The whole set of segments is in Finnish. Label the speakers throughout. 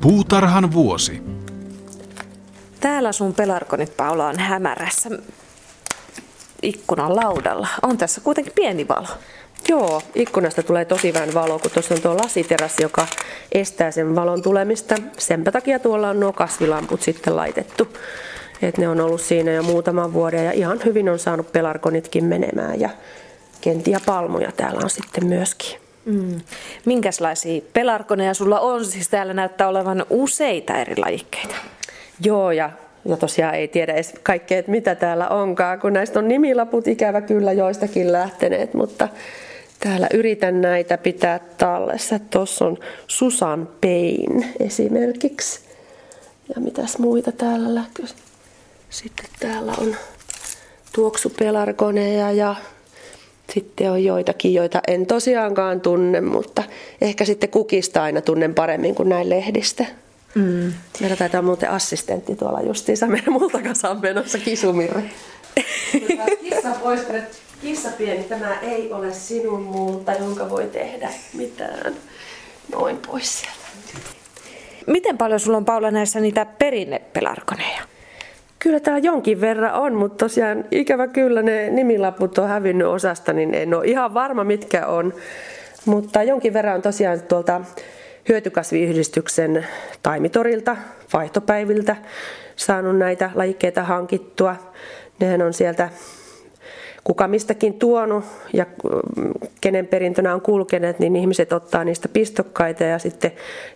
Speaker 1: Puutarhan vuosi.
Speaker 2: Täällä sun pelarkonit, Paula, on hämärässä ikkunan laudalla. On tässä kuitenkin pieni valo.
Speaker 3: Joo, ikkunasta tulee tosi vähän valo, kun tuossa on tuo lasiteras, joka estää sen valon tulemista. Senpä takia tuolla on nuo kasvilamput sitten laitettu. Et ne on ollut siinä jo muutaman vuoden ja ihan hyvin on saanut pelarkonitkin menemään. Ja kentiä palmuja täällä on sitten myöskin.
Speaker 2: Mm. Minkälaisia pelarkoneja sulla on? Siis täällä näyttää olevan useita eri lajikkeita.
Speaker 3: Joo, ja, ja tosiaan ei tiedä edes kaikkea, että mitä täällä onkaan, kun näistä on nimilaput ikävä kyllä joistakin lähteneet, mutta täällä yritän näitä pitää tallessa. Tuossa on Susan Pain esimerkiksi. Ja mitäs muita täällä lähtee? Sitten täällä on tuoksupelarkoneja ja sitten on joitakin, joita en tosiaankaan tunne, mutta ehkä sitten kukista aina tunnen paremmin kuin näin lehdistä. Mm. Meillä taitaa muuten assistentti tuolla justiinsa meidän multakasaan menossa kisumirre. kissa pois, kissa pieni, tämä ei ole sinun multa, jonka voi tehdä mitään. Noin pois sieltä.
Speaker 2: Miten paljon sulla on Paula näissä niitä perinnepelarkoneja?
Speaker 3: Kyllä täällä jonkin verran on, mutta tosiaan ikävä kyllä ne nimilaput on hävinnyt osasta, niin en ole ihan varma mitkä on. Mutta jonkin verran on tosiaan tuolta hyötykasviyhdistyksen taimitorilta, vaihtopäiviltä saanut näitä lajikkeita hankittua. Nehän on sieltä kuka mistäkin tuonut ja mm, kenen perintönä on kulkeneet, niin ihmiset ottaa niistä pistokkaita ja sitten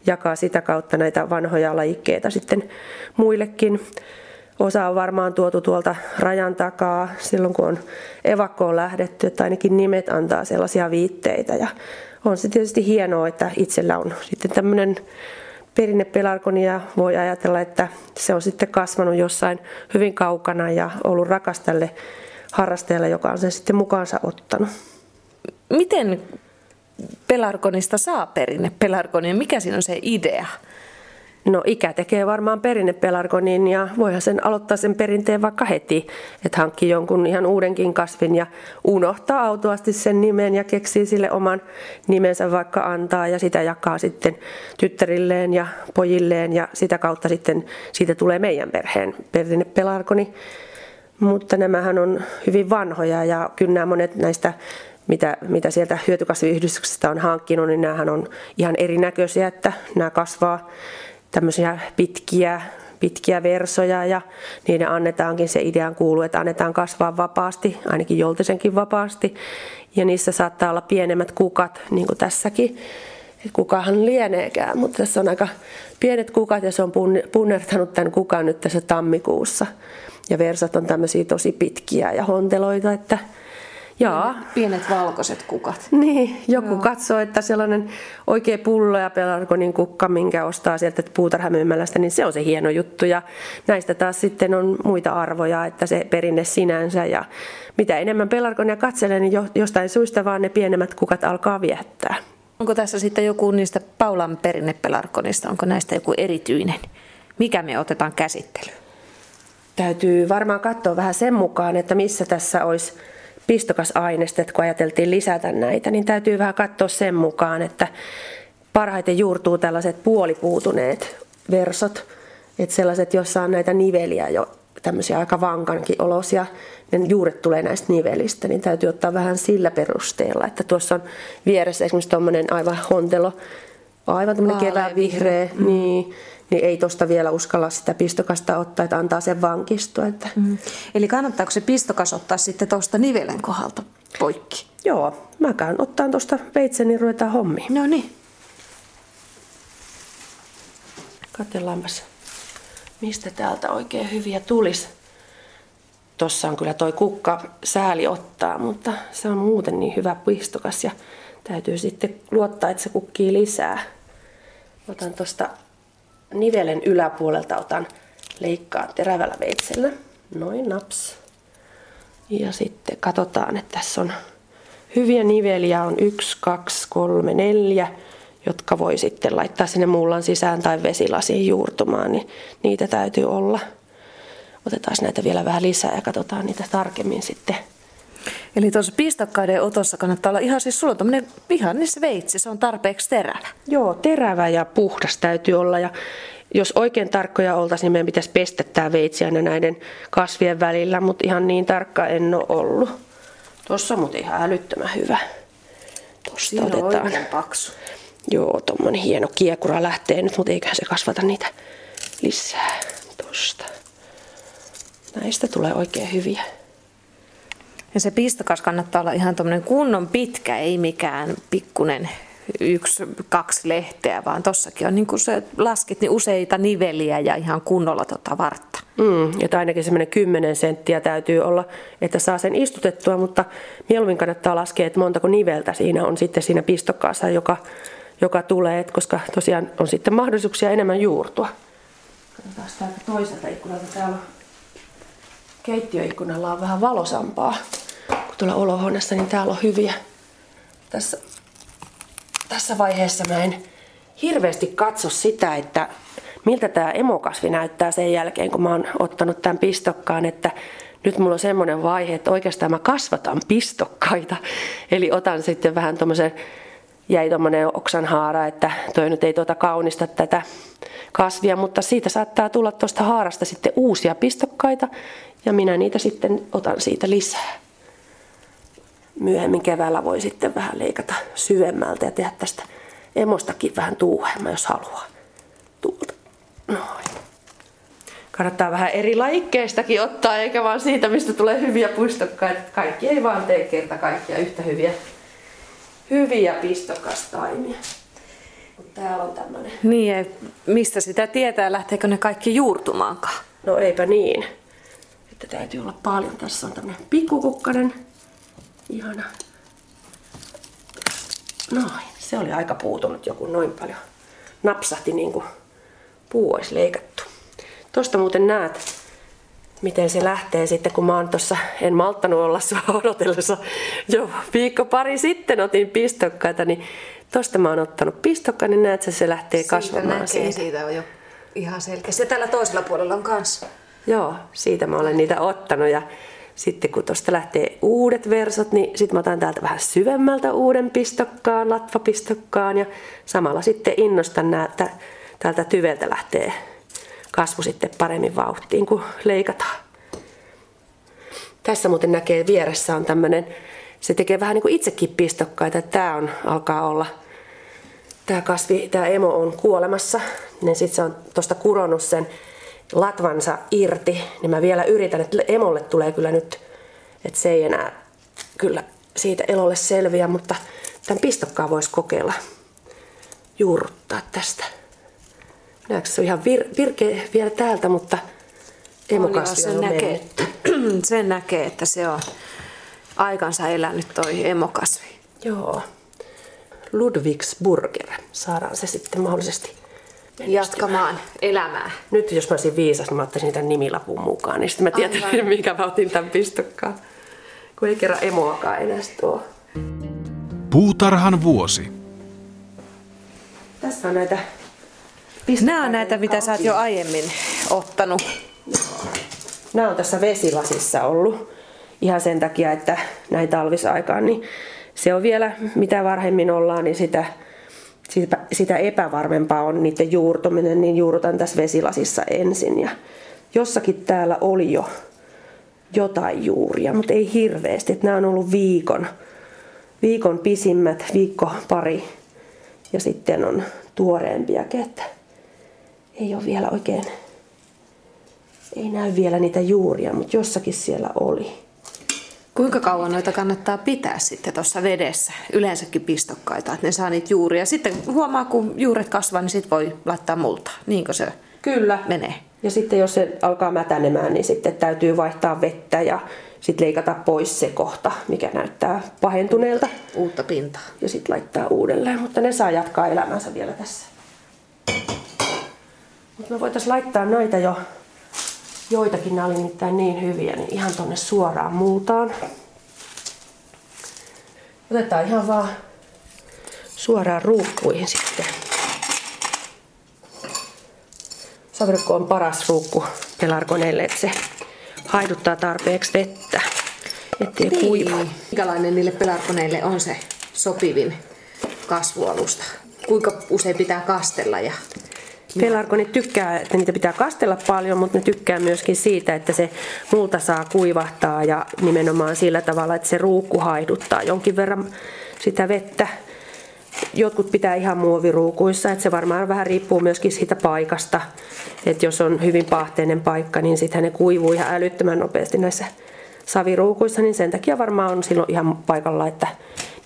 Speaker 3: jakaa sitä kautta näitä vanhoja lajikkeita sitten muillekin. Osa on varmaan tuotu tuolta rajan takaa silloin, kun on evakkoon lähdetty, että ainakin nimet antaa sellaisia viitteitä. Ja on se tietysti hienoa, että itsellä on sitten tämmöinen perinnepelarkoni ja voi ajatella, että se on sitten kasvanut jossain hyvin kaukana ja ollut rakas tälle harrastajalle, joka on sen sitten mukaansa ottanut.
Speaker 2: Miten pelarkonista saa perinne pelarkonin? Mikä siinä on se idea?
Speaker 3: No ikä tekee varmaan perinnepelargonin ja voihan sen aloittaa sen perinteen vaikka heti, että hankkii jonkun ihan uudenkin kasvin ja unohtaa autuasti sen nimen ja keksii sille oman nimensä vaikka antaa ja sitä jakaa sitten tyttärilleen ja pojilleen ja sitä kautta sitten siitä tulee meidän perheen perinnepelargoni. Mutta nämähän on hyvin vanhoja ja kyllä nämä monet näistä mitä, mitä sieltä hyötykasviyhdistyksestä on hankkinut, niin nämähän on ihan erinäköisiä, että nämä kasvaa tämmöisiä pitkiä, pitkiä versoja ja niiden annetaankin se idean kuuluu, että annetaan kasvaa vapaasti, ainakin joltisenkin vapaasti. Ja niissä saattaa olla pienemmät kukat, niin kuin tässäkin. Et kukahan lieneekään, mutta tässä on aika pienet kukat ja se on punnertanut tämän kukan nyt tässä tammikuussa. Ja versat on tämmöisiä tosi pitkiä ja honteloita, että
Speaker 2: Jaa. Pienet valkoiset kukat.
Speaker 3: Niin, joku Joo. katsoo, että sellainen oikea pullo ja pelarkonin kukka, minkä ostaa sieltä puutarhamyymälästä, niin se on se hieno juttu. Ja näistä taas sitten on muita arvoja, että se perinne sinänsä. Ja mitä enemmän pelarkonia katselee, niin jostain suista vaan ne pienemmät kukat alkaa viettää.
Speaker 2: Onko tässä sitten joku niistä Paulan perinnepelarkonista, onko näistä joku erityinen? Mikä me otetaan käsittelyyn?
Speaker 3: Täytyy varmaan katsoa vähän sen mukaan, että missä tässä olisi pistokas ainesta, että kun ajateltiin lisätä näitä, niin täytyy vähän katsoa sen mukaan, että parhaiten juurtuu tällaiset puolipuutuneet versot, että sellaiset, joissa on näitä niveliä jo tämmöisiä aika vankankin olosia, ne juuret tulee näistä nivelistä, niin täytyy ottaa vähän sillä perusteella, että tuossa on vieressä esimerkiksi tuommoinen aivan hontelo, aivan tämmöinen kevään vihreä, mm. niin niin ei tuosta vielä uskalla sitä pistokasta ottaa, että antaa sen vankistua. Että. Mm.
Speaker 2: Eli kannattaako se pistokas ottaa sitten tuosta nivelen kohdalta poikki?
Speaker 3: Joo, mä käyn ottaa tuosta veitsen, niin ruvetaan hommiin.
Speaker 2: No niin.
Speaker 3: Katsellaanpas, mistä täältä oikein hyviä tulisi. Tossa on kyllä toi kukka sääli ottaa, mutta se on muuten niin hyvä pistokas ja täytyy sitten luottaa, että se kukkii lisää. Otan tuosta nivelen yläpuolelta otan leikkaa terävällä veitsellä. Noin naps. Ja sitten katsotaan, että tässä on hyviä niveliä on 1, 2, 3, 4, jotka voi sitten laittaa sinne mullan sisään tai vesilasiin juurtumaan, niin niitä täytyy olla. Otetaan näitä vielä vähän lisää ja katsotaan niitä tarkemmin sitten.
Speaker 2: Eli tuossa pistokkaiden otossa kannattaa olla ihan siis sulla on tommonen vihannisveitsi, se on tarpeeksi terävä.
Speaker 3: Joo, terävä ja puhdas täytyy olla ja jos oikein tarkkoja oltaisiin, niin meidän pitäisi pestä tämä veitsi aina näiden kasvien välillä, mutta ihan niin tarkka en ole ollut. Tuossa on muuten ihan älyttömän hyvä.
Speaker 2: Tuosta Siinä otetaan. On paksu.
Speaker 3: Joo, tuommoinen hieno kiekura lähtee nyt, mutta eiköhän se kasvata niitä lisää tosta. Näistä tulee oikein hyviä.
Speaker 2: Ja se pistokas kannattaa olla ihan tuommoinen kunnon pitkä, ei mikään pikkunen yksi, kaksi lehteä, vaan tossakin on niin kuin se laskit niin useita niveliä ja ihan kunnolla tota vartta.
Speaker 3: Mm, että ainakin semmoinen 10 senttiä täytyy olla, että saa sen istutettua, mutta mieluummin kannattaa laskea, että montako niveltä siinä on sitten siinä pistokkaassa, joka, joka tulee, koska tosiaan on sitten mahdollisuuksia enemmän juurtua. Katsotaan täältä toiselta ikkunalta. Täällä keittiöikkunalla on vähän valosampaa kuin tuolla olohuoneessa, niin täällä on hyviä. Tässä, tässä vaiheessa mä en hirveästi katso sitä, että miltä tämä emokasvi näyttää sen jälkeen, kun mä oon ottanut tämän pistokkaan, että nyt mulla on semmoinen vaihe, että oikeastaan mä kasvatan pistokkaita. Eli otan sitten vähän tuommoisen, jäi tuommoinen oksanhaara, että toi nyt ei tuota kaunista tätä kasvia, mutta siitä saattaa tulla tuosta haarasta sitten uusia pistokkaita ja minä niitä sitten otan siitä lisää. Myöhemmin keväällä voi sitten vähän leikata syvemmältä ja tehdä tästä emostakin vähän tuuhemman, jos haluaa. Tuolta. Noin. Kannattaa vähän eri lajikkeistakin ottaa, eikä vaan siitä, mistä tulee hyviä pistokkaita. Kaikki ei vaan tee kerta kaikkia yhtä hyviä, hyviä pistokastaimia. Täällä on tämmönen.
Speaker 2: Niin, mistä sitä tietää, lähteekö ne kaikki juurtumaankaan?
Speaker 3: No eipä niin. Että täytyy olla paljon. Tässä on tämmönen pikkukukkanen. Ihana. Noin. Se oli aika puutunut joku noin paljon. Napsahti niin kuin puu olisi leikattu. Tosta muuten näet, miten se lähtee sitten, kun mä oon tossa, en malttanut olla sua odotellessa jo viikko pari sitten otin pistokkaita, niin tosta mä oon ottanut pistokkaan, niin näet, että se lähtee siitä kasvamaan
Speaker 2: näkee, siitä. siitä on jo ihan selkeä. Ja tällä toisella puolella on kanssa.
Speaker 3: Joo, siitä mä olen niitä ottanut ja sitten kun tuosta lähtee uudet versot, niin sitten mä otan täältä vähän syvemmältä uuden pistokkaan, latvapistokkaan ja samalla sitten innostan näitä, täältä tyveltä lähtee kasvu sitten paremmin vauhtiin, kun leikataan. Tässä muuten näkee vieressä on tämmöinen, se tekee vähän niin kuin itsekin pistokkaita, tämä on, alkaa olla, tämä kasvi, tämä emo on kuolemassa, niin sitten se on tuosta kuronut sen latvansa irti, niin mä vielä yritän, että emolle tulee kyllä nyt, että se ei enää kyllä siitä elolle selviä, mutta tämän pistokkaa voisi kokeilla juurruttaa tästä. Näetkö se on ihan vir- virkeä vielä täältä, mutta emokasvi
Speaker 2: sen näkee, sen näkee, että se on aikansa elänyt toi emokasvi.
Speaker 3: Joo. Ludwigsburger. Saadaan se sitten mahdollisesti
Speaker 2: jatkamaan elämää.
Speaker 3: Nyt jos mä olisin viisas, niin mä ottaisin tämän nimilapun mukaan, niin sitten mä tiedän, mikä mä otin tämän pistokkaan. Kun ei kerran emoakaan enää tuo.
Speaker 1: Puutarhan vuosi.
Speaker 3: Tässä on näitä
Speaker 2: Nämä on näitä, mitä sä oot jo aiemmin ottanut.
Speaker 3: Nämä on tässä vesilasissa ollut ihan sen takia, että näin talvisaikaan, niin se on vielä, mitä varhemmin ollaan, niin sitä, sitä, epävarmempaa on niiden juurtuminen, niin juurrutan tässä vesilasissa ensin. Ja jossakin täällä oli jo jotain juuria, mutta ei hirveästi. Että nämä on ollut viikon, viikon pisimmät, viikko pari ja sitten on tuoreempia kettä ei ole vielä oikein, ei näy vielä niitä juuria, mutta jossakin siellä oli.
Speaker 2: Kuinka kauan noita kannattaa pitää sitten tuossa vedessä? Yleensäkin pistokkaita, että ne saa niitä juuria. Sitten huomaa, kun juuret kasvaa, niin sitten voi laittaa multa. Niinkö se
Speaker 3: Kyllä.
Speaker 2: menee?
Speaker 3: Ja sitten jos se alkaa mätänemään, niin sitten täytyy vaihtaa vettä ja sitten leikata pois se kohta, mikä näyttää pahentuneelta.
Speaker 2: Uutta pintaa.
Speaker 3: Ja sitten laittaa uudelleen, mutta ne saa jatkaa elämänsä vielä tässä. Mutta me voitaisiin laittaa noita jo, joitakin nämä oli nimittäin niin hyviä, niin ihan tonne suoraan muutaan. Otetaan ihan vaan suoraan ruukkuihin sitten. Savirukko on paras ruukku pelarkoneelle, että se haiduttaa tarpeeksi vettä. ettei niin. kuivu.
Speaker 2: Minkälainen niille pelarkoneille on se sopivin kasvualusta? Kuinka usein pitää kastella ja
Speaker 3: Pelarkonit tykkää, että niitä pitää kastella paljon, mutta ne tykkää myöskin siitä, että se multa saa kuivahtaa ja nimenomaan sillä tavalla, että se ruukku haiduttaa jonkin verran sitä vettä. Jotkut pitää ihan muoviruukuissa, että se varmaan vähän riippuu myöskin siitä paikasta. Että jos on hyvin pahteinen paikka, niin sitten ne kuivuu ihan älyttömän nopeasti näissä saviruukuissa, niin sen takia varmaan on silloin ihan paikalla, että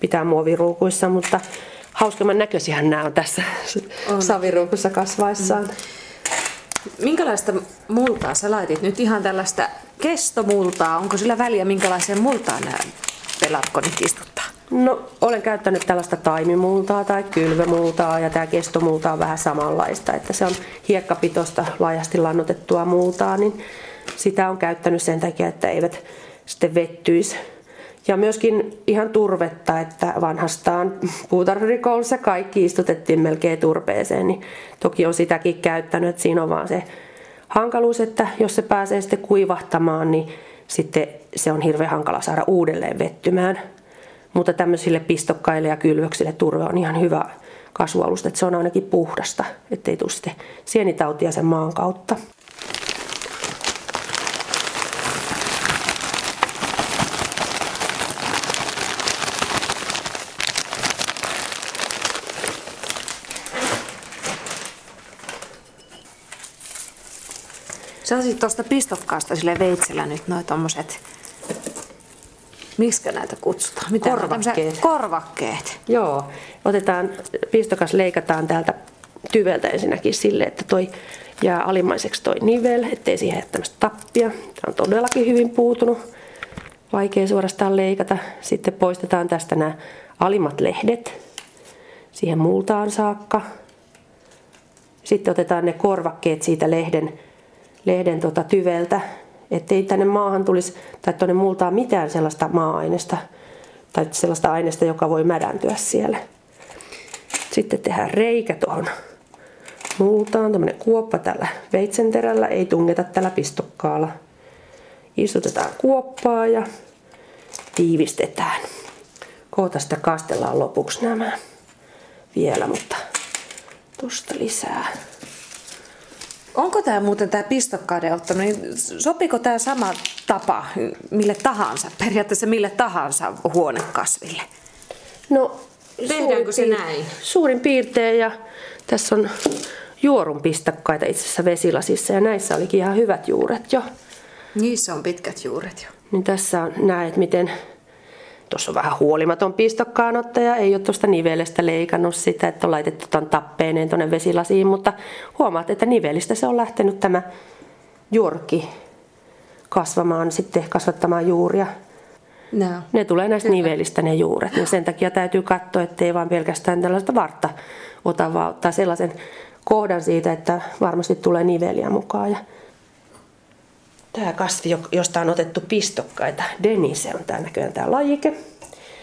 Speaker 3: pitää muoviruukuissa, mutta hauskemman näköisihän nämä on tässä on. saviruukussa kasvaessaan. Mm.
Speaker 2: Minkälaista multaa sä laitit? Nyt ihan tällaista kestomultaa. Onko sillä väliä, minkälaiseen multaan nämä pelarkonit istuttaa?
Speaker 3: No, olen käyttänyt tällaista taimimultaa tai kylvömultaa ja tämä kestomulta on vähän samanlaista, että se on hiekkapitoista laajasti lannotettua multaa, niin sitä on käyttänyt sen takia, että eivät sitten vettyisi ja myöskin ihan turvetta, että vanhastaan puutarhurikoulussa kaikki istutettiin melkein turpeeseen, niin toki on sitäkin käyttänyt, että siinä on vaan se hankaluus, että jos se pääsee sitten kuivahtamaan, niin sitten se on hirveän hankala saada uudelleen vettymään. Mutta tämmöisille pistokkaille ja kylvöksille turve on ihan hyvä kasvualusta, että se on ainakin puhdasta, ettei tule sitten sienitautia sen maan kautta.
Speaker 2: Sä tuosta pistokkaasta sille veitsellä nyt noin tommoset, miksi näitä kutsutaan?
Speaker 3: Mitä korvakkeet.
Speaker 2: Korvakkeet.
Speaker 3: Joo, otetaan, pistokas leikataan täältä tyveltä ensinnäkin sille, että toi jää alimmaiseksi toi nivel, ettei siihen tämmöistä tappia. Tämä on todellakin hyvin puutunut. Vaikea suorastaan leikata. Sitten poistetaan tästä nämä alimmat lehdet siihen multaan saakka. Sitten otetaan ne korvakkeet siitä lehden lehden tota tyveltä, ettei tänne maahan tulisi tai tuonne multaan mitään sellaista maa-aineesta tai sellaista aineesta, joka voi mädäntyä siellä. Sitten tehdään reikä tuohon multaan, tämmöinen kuoppa tällä veitsenterällä, ei tungeta tällä pistokkaalla. Istutetaan kuoppaa ja tiivistetään. Kohta sitä kastellaan lopuksi nämä vielä, mutta tuosta lisää.
Speaker 2: Onko tämä muuten tämä pistokkaiden ottaminen, sopiko tämä sama tapa mille tahansa, periaatteessa mille tahansa huonekasville?
Speaker 3: No,
Speaker 2: Tehdäänkö se näin?
Speaker 3: Suurin piirtein ja tässä on juorun pistokkaita itse asiassa vesilasissa ja näissä olikin ihan hyvät juuret jo.
Speaker 2: Niissä on pitkät juuret jo.
Speaker 3: Niin tässä on, näet miten Tuossa on vähän huolimaton pistokkaanottaja, ei ole tuosta nivelestä leikannut sitä, että on laitettu tämän tappeineen tuonne vesilasiin, mutta huomaat, että nivelistä se on lähtenyt tämä juorki kasvamaan, sitten kasvattamaan juuria.
Speaker 2: No.
Speaker 3: Ne tulee näistä Kyllä. nivelistä ne juuret, niin sen takia täytyy katsoa, ettei vaan pelkästään tällaista vartta ota, vaan ottaa sellaisen kohdan siitä, että varmasti tulee niveliä mukaan. Ja Tämä kasvi, josta on otettu pistokkaita, Denise on tämä näköjään tämä lajike.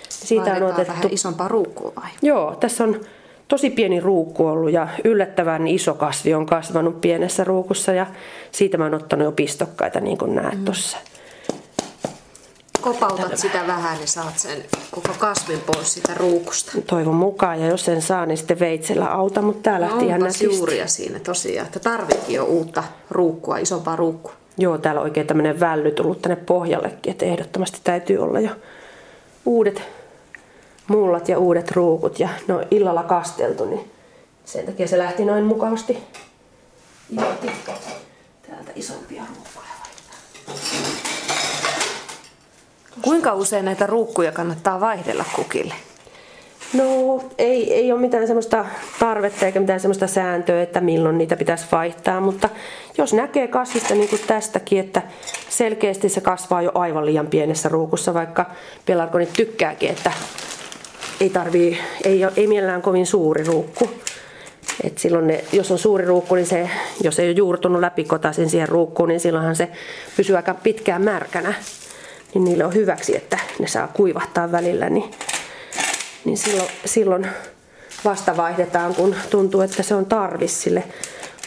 Speaker 2: Siitä on otettu vähän isompaa ruukkua vai?
Speaker 3: Joo, tässä on tosi pieni ruukku ollut ja yllättävän iso kasvi on kasvanut pienessä ruukussa ja siitä mä oon ottanut jo pistokkaita niin kuin näet mm. tuossa.
Speaker 2: Kopautat Tällä sitä vähän, niin saat sen koko kasvin pois siitä ruukusta.
Speaker 3: Toivon mukaan ja jos sen saa, niin sitten veitsellä auta, mutta tää lähti no, ihan nätisti.
Speaker 2: juuria siinä tosiaan, että tarvikin jo uutta ruukkua, isompaa ruukkua.
Speaker 3: Joo, täällä on oikein tämmöinen välly tullut tänne pohjallekin, että ehdottomasti täytyy olla jo uudet mullat ja uudet ruukut ja ne on illalla kasteltu, niin sen takia se lähti noin mukavasti irti. Täältä isompia ruukkuja
Speaker 2: Kuinka usein näitä ruukkuja kannattaa vaihdella kukille?
Speaker 3: No ei, ei ole mitään semmoista tarvetta eikä mitään semmoista sääntöä, että milloin niitä pitäisi vaihtaa, mutta jos näkee kasvista niin kuin tästäkin, että selkeästi se kasvaa jo aivan liian pienessä ruukussa, vaikka pelarkonit tykkääkin, että ei, tarvii, ei, ei mielellään kovin suuri ruukku. Et silloin ne, jos on suuri ruukku, niin se, jos ei ole juurtunut läpikotaisin siihen ruukkuun, niin silloinhan se pysyy aika pitkään märkänä. Niin niille on hyväksi, että ne saa kuivahtaa välillä. Niin niin silloin, silloin vasta vaihdetaan, kun tuntuu, että se on tarvis sille,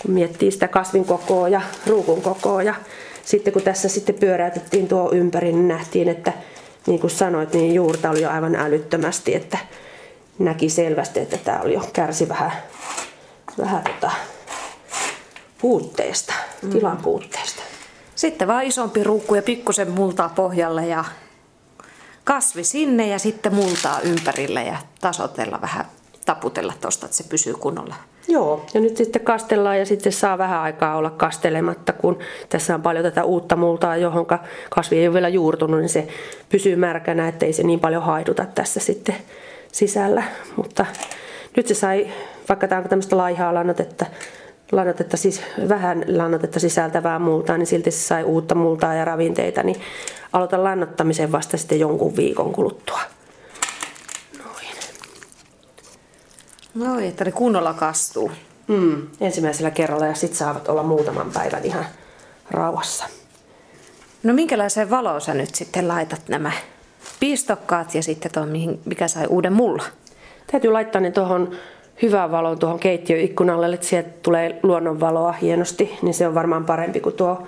Speaker 3: kun miettii sitä kasvin kokoa ja ruukun kokoa. Ja sitten kun tässä sitten pyöräytettiin tuo ympäri, niin nähtiin, että niin kuin sanoit, niin juurta oli jo aivan älyttömästi, että näki selvästi, että tämä oli jo kärsi vähän, vähän tota, puutteesta, mm. tilan puutteesta.
Speaker 2: Sitten vaan isompi ruukku ja pikkusen multaa pohjalle ja kasvi sinne ja sitten multaa ympärille ja tasotella vähän, taputella tuosta, että se pysyy kunnolla.
Speaker 3: Joo, ja nyt sitten kastellaan ja sitten saa vähän aikaa olla kastelematta, kun tässä on paljon tätä uutta multaa, johon kasvi ei ole vielä juurtunut, niin se pysyy märkänä, ettei se niin paljon haiduta tässä sitten sisällä. Mutta nyt se sai, vaikka tämä on tämmöistä laihaa lannotetta, lannotetta, siis vähän lannotetta sisältävää multaa, niin silti se sai uutta multaa ja ravinteita, niin aloitan lannottamisen vasta sitten jonkun viikon kuluttua. Noin.
Speaker 2: Noin, että ne kunnolla kastuu.
Speaker 3: Mm, ensimmäisellä kerralla ja sitten saavat olla muutaman päivän ihan rauhassa.
Speaker 2: No minkälaiseen valoon sä nyt sitten laitat nämä piistokkaat ja sitten tuo, mikä sai uuden mulla?
Speaker 3: Täytyy laittaa ne tuohon hyvään valoon tuohon keittiöikkunalle, että sieltä tulee luonnonvaloa hienosti, niin se on varmaan parempi kuin tuo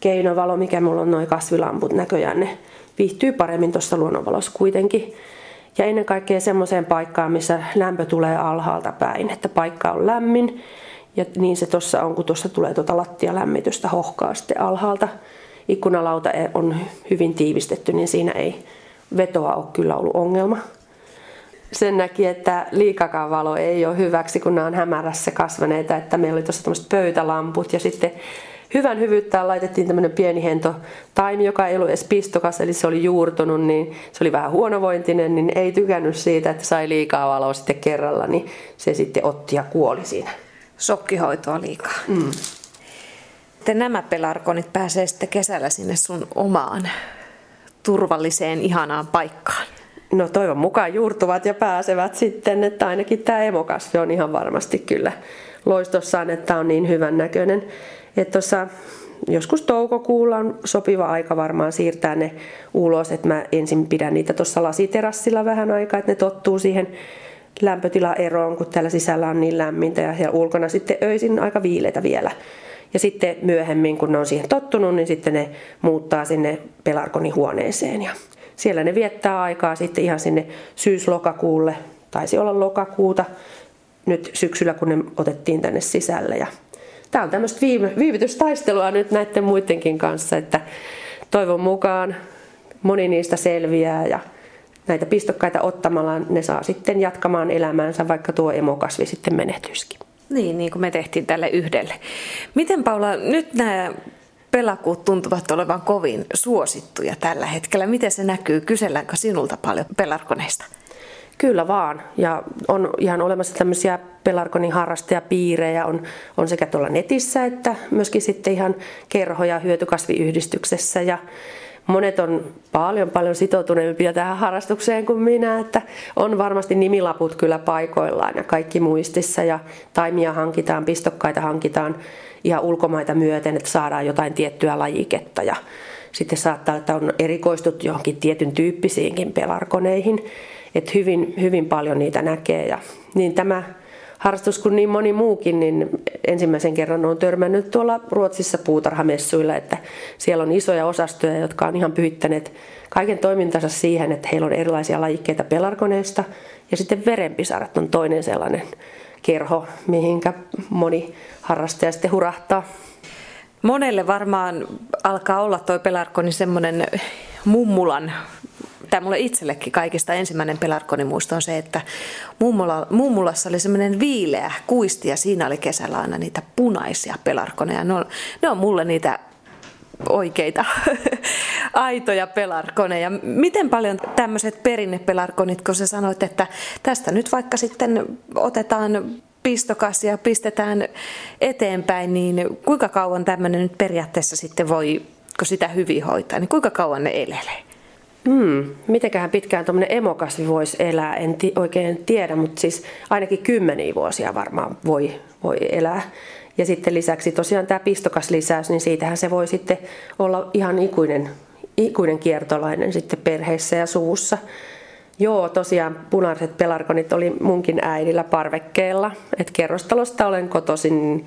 Speaker 3: keinovalo, mikä mulla on noin kasvilamput näköjään. Ne viihtyy paremmin tuossa luonnonvalossa kuitenkin. Ja ennen kaikkea semmoiseen paikkaan, missä lämpö tulee alhaalta päin, että paikka on lämmin. Ja niin se tuossa on, kun tuossa tulee tuota lattialämmitystä hohkaa sitten alhaalta. Ikkunalauta on hyvin tiivistetty, niin siinä ei vetoa ole kyllä ollut ongelma sen näki, että liikakaan valo ei ole hyväksi, kun nämä on hämärässä kasvaneita, että meillä oli tuossa tämmöiset pöytälamput ja sitten hyvän hyvyyttään laitettiin tämmöinen pieni hento taimi, joka ei ollut edes pistokas, eli se oli juurtunut, niin se oli vähän huonovointinen, niin ei tykännyt siitä, että sai liikaa valoa sitten kerralla, niin se sitten otti ja kuoli siinä.
Speaker 2: Sokkihoitoa liikaa. Mm. Sitten nämä pelarkonit pääsee sitten kesällä sinne sun omaan turvalliseen, ihanaan paikkaan.
Speaker 3: No toivon mukaan juurtuvat ja pääsevät sitten, että ainakin tämä emokasvi on ihan varmasti kyllä loistossaan, että on niin hyvän näköinen. Että tuossa joskus toukokuulla on sopiva aika varmaan siirtää ne ulos, että mä ensin pidän niitä tuossa lasiterassilla vähän aikaa, että ne tottuu siihen lämpötilaeroon, kun täällä sisällä on niin lämmintä ja siellä ulkona sitten öisin aika viileitä vielä. Ja sitten myöhemmin, kun ne on siihen tottunut, niin sitten ne muuttaa sinne pelarkonihuoneeseen ja siellä ne viettää aikaa sitten ihan sinne syys-lokakuulle, taisi olla lokakuuta nyt syksyllä, kun ne otettiin tänne sisälle. Ja tämä on tämmöistä viivytystaistelua nyt näiden muidenkin kanssa, että toivon mukaan moni niistä selviää ja näitä pistokkaita ottamalla ne saa sitten jatkamaan elämäänsä, vaikka tuo emokasvi sitten menehtyisikin.
Speaker 2: Niin, niin kuin me tehtiin tälle yhdelle. Miten Paula, nyt nämä pelakuut tuntuvat olevan kovin suosittuja tällä hetkellä. Miten se näkyy? Kyselläänkö sinulta paljon pelarkoneista?
Speaker 3: Kyllä vaan. Ja on ihan olemassa tämmöisiä pelarkonin harrastajapiirejä on, on sekä tuolla netissä että myöskin sitten ihan kerhoja hyötykasviyhdistyksessä. Ja monet on paljon paljon sitoutuneempia tähän harrastukseen kuin minä, että on varmasti nimilaput kyllä paikoillaan ja kaikki muistissa ja taimia hankitaan, pistokkaita hankitaan ihan ulkomaita myöten, että saadaan jotain tiettyä lajiketta ja sitten saattaa, että on erikoistut johonkin tietyn tyyppisiinkin pelarkoneihin, että hyvin, hyvin paljon niitä näkee ja niin tämä harrastus kuin niin moni muukin, niin ensimmäisen kerran on törmännyt tuolla Ruotsissa puutarhamessuilla, että siellä on isoja osastoja, jotka on ihan pyhittäneet kaiken toimintansa siihen, että heillä on erilaisia lajikkeita pelarkoneista ja sitten verenpisarat on toinen sellainen kerho, mihinkä moni harrastaja sitten hurahtaa.
Speaker 2: Monelle varmaan alkaa olla toi pelarkoni semmoinen mummulan tämä mulle itsellekin kaikista ensimmäinen pelarkonimuisto on se, että mummula, mummulassa oli semmoinen viileä kuisti ja siinä oli kesällä aina niitä punaisia pelarkoneja. Ne on, ne on mulle niitä oikeita aitoja pelarkoneja. Miten paljon tämmöiset perinnepelarkonit, kun sä sanoit, että tästä nyt vaikka sitten otetaan pistokas ja pistetään eteenpäin, niin kuinka kauan tämmöinen nyt periaatteessa sitten voi, kun sitä hyvin hoitaa, niin kuinka kauan ne elelee?
Speaker 3: Hmm, mitenköhän pitkään tuommoinen emokasvi voisi elää, en ti- oikein tiedä, mutta siis ainakin kymmeniä vuosia varmaan voi, voi elää. Ja sitten lisäksi tosiaan tämä pistokaslisäys, niin siitähän se voi sitten olla ihan ikuinen, ikuinen kiertolainen sitten perheessä ja suvussa. Joo, tosiaan punaiset pelarkonit oli munkin äidillä parvekkeella. Et kerrostalosta olen kotoisin,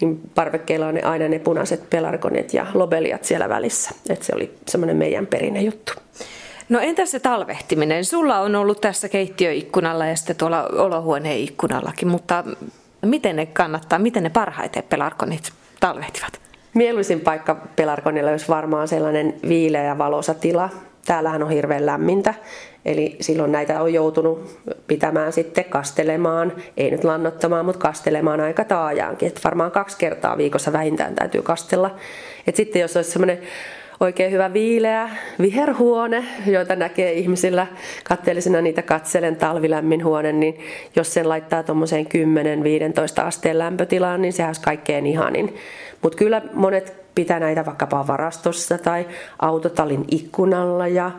Speaker 3: niin parvekkeella on aina ne punaiset pelarkonit ja lobeliat siellä välissä. Et se oli semmoinen meidän perinne juttu.
Speaker 2: No entäs se talvehtiminen? Sulla on ollut tässä keittiöikkunalla ja sitten tuolla olohuoneen ikkunallakin, mutta miten ne kannattaa, miten ne parhaiten pelarkonit talvehtivat?
Speaker 3: Mieluisin paikka pelarkonilla olisi varmaan sellainen viileä ja valoisa tila. Täällähän on hirveän lämmintä, eli silloin näitä on joutunut pitämään sitten kastelemaan, ei nyt lannottamaan, mutta kastelemaan aika taajaankin. Et varmaan kaksi kertaa viikossa vähintään täytyy kastella. Et sitten jos olisi semmoinen oikein hyvä viileä viherhuone, joita näkee ihmisillä katteellisena niitä katselen talvilämmin huone, niin jos sen laittaa tuommoiseen 10-15 asteen lämpötilaan, niin sehän olisi kaikkein ihanin. Mutta kyllä monet pitää näitä vaikkapa varastossa tai autotallin ikkunalla ja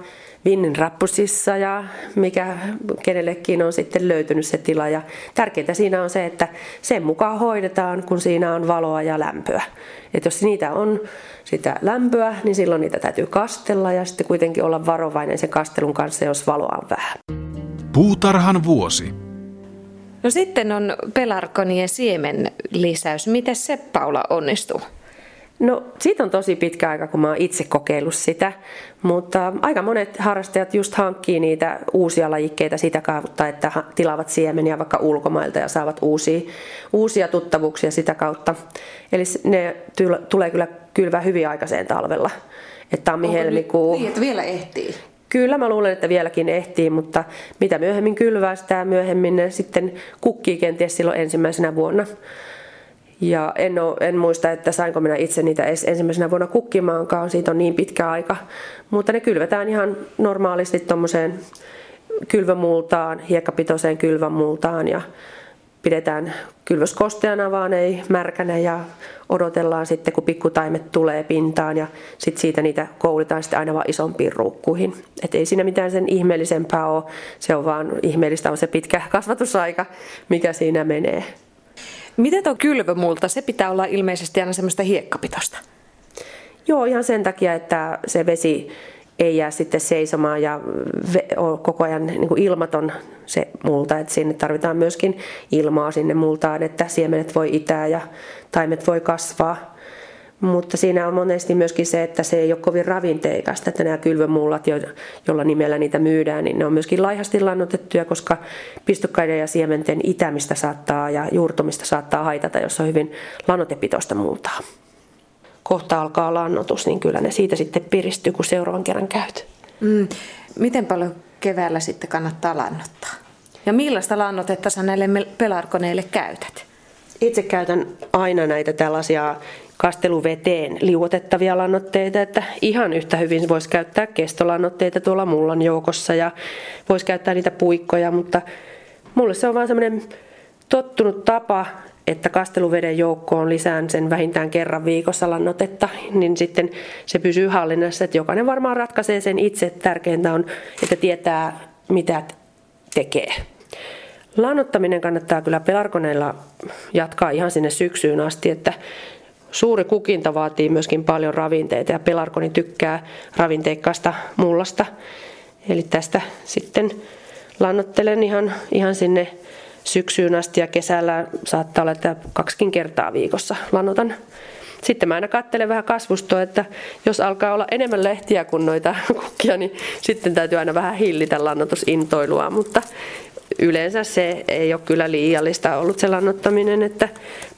Speaker 3: vinnin rappusissa ja mikä kenellekin on sitten löytynyt se tila. Ja tärkeintä siinä on se, että sen mukaan hoidetaan, kun siinä on valoa ja lämpöä. Et jos niitä on sitä lämpöä, niin silloin niitä täytyy kastella ja sitten kuitenkin olla varovainen sen kastelun kanssa, jos valoa on vähän.
Speaker 1: Puutarhan vuosi.
Speaker 2: No sitten on pelarkonien siemen lisäys. Miten se Paula onnistuu?
Speaker 3: No siitä on tosi pitkä aika, kun mä oon itse kokeillut sitä, mutta aika monet harrastajat just hankkii niitä uusia lajikkeita sitä kautta, että tilaavat siemeniä vaikka ulkomailta ja saavat uusia, uusia tuttavuuksia sitä kautta. Eli ne tulee kyllä kylvää hyvin aikaiseen talvella. Että tammi-helmikuu.
Speaker 2: Niin, että vielä ehtii.
Speaker 3: Kyllä mä luulen, että vieläkin ehtii, mutta mitä myöhemmin kylvää, sitä myöhemmin ne sitten kukkii kenties silloin ensimmäisenä vuonna. Ja en, ole, en muista, että sainko minä itse niitä ensimmäisenä vuonna kukkimaankaan, siitä on niin pitkä aika. Mutta ne kylvetään ihan normaalisti tuommoiseen kylvämultaan, hiekkapitoiseen kylvämultaan ja pidetään kylvös kosteana, vaan ei märkänä ja odotellaan sitten, kun pikkutaimet tulee pintaan ja sitten siitä niitä koulitaan sitten aina vaan isompiin ruukkuihin. Et ei siinä mitään sen ihmeellisempää ole, se on vaan ihmeellistä on se pitkä kasvatusaika, mikä siinä menee.
Speaker 2: Miten tuo kylvömulta, se pitää olla ilmeisesti aina semmoista hiekkapitosta?
Speaker 3: Joo, ihan sen takia, että se vesi ei jää sitten seisomaan ja ole koko ajan niin ilmaton se multa, että sinne tarvitaan myöskin ilmaa sinne multaan, että siemenet voi itää ja taimet voi kasvaa. Mutta siinä on monesti myöskin se, että se ei ole kovin ravinteikasta, että nämä kylvömullat, joilla nimellä niitä myydään, niin ne on myöskin laihasti lannotettuja, koska pistokkaiden ja siementen itämistä saattaa ja juurtumista saattaa haitata, jos on hyvin lannotepitoista multaa. Kohta alkaa lannotus, niin kyllä ne siitä sitten piristyy, kun seuraavan kerran käyt.
Speaker 2: Mm. Miten paljon keväällä sitten kannattaa lannottaa? Ja millaista lannotetta sä näille pelarkoneille käytät?
Speaker 3: Itse käytän aina näitä tällaisia kasteluveteen liuotettavia lannoitteita, että ihan yhtä hyvin voisi käyttää kestolannoitteita tuolla mullan joukossa ja voisi käyttää niitä puikkoja, mutta mulle se on vaan semmoinen tottunut tapa, että kasteluveden joukkoon lisään sen vähintään kerran viikossa lannotetta, niin sitten se pysyy hallinnassa, että jokainen varmaan ratkaisee sen itse. Tärkeintä on, että tietää mitä tekee. Lannottaminen kannattaa kyllä pelarkoneilla jatkaa ihan sinne syksyyn asti, että Suuri kukinta vaatii myöskin paljon ravinteita ja pelarkoni tykkää ravinteikkaasta mullasta. Eli tästä sitten lannottelen ihan, ihan sinne syksyyn asti ja kesällä saattaa olla, että kaksikin kertaa viikossa lannotan. Sitten mä aina katselen vähän kasvustoa, että jos alkaa olla enemmän lehtiä kuin noita kukkia, niin sitten täytyy aina vähän hillitä lannotusintoilua, mutta yleensä se ei ole kyllä liiallista ollut se lannottaminen, että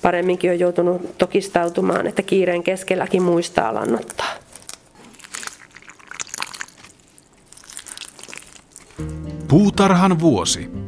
Speaker 3: paremminkin on joutunut tokistautumaan, että kiireen keskelläkin muistaa lannottaa.
Speaker 1: Puutarhan vuosi.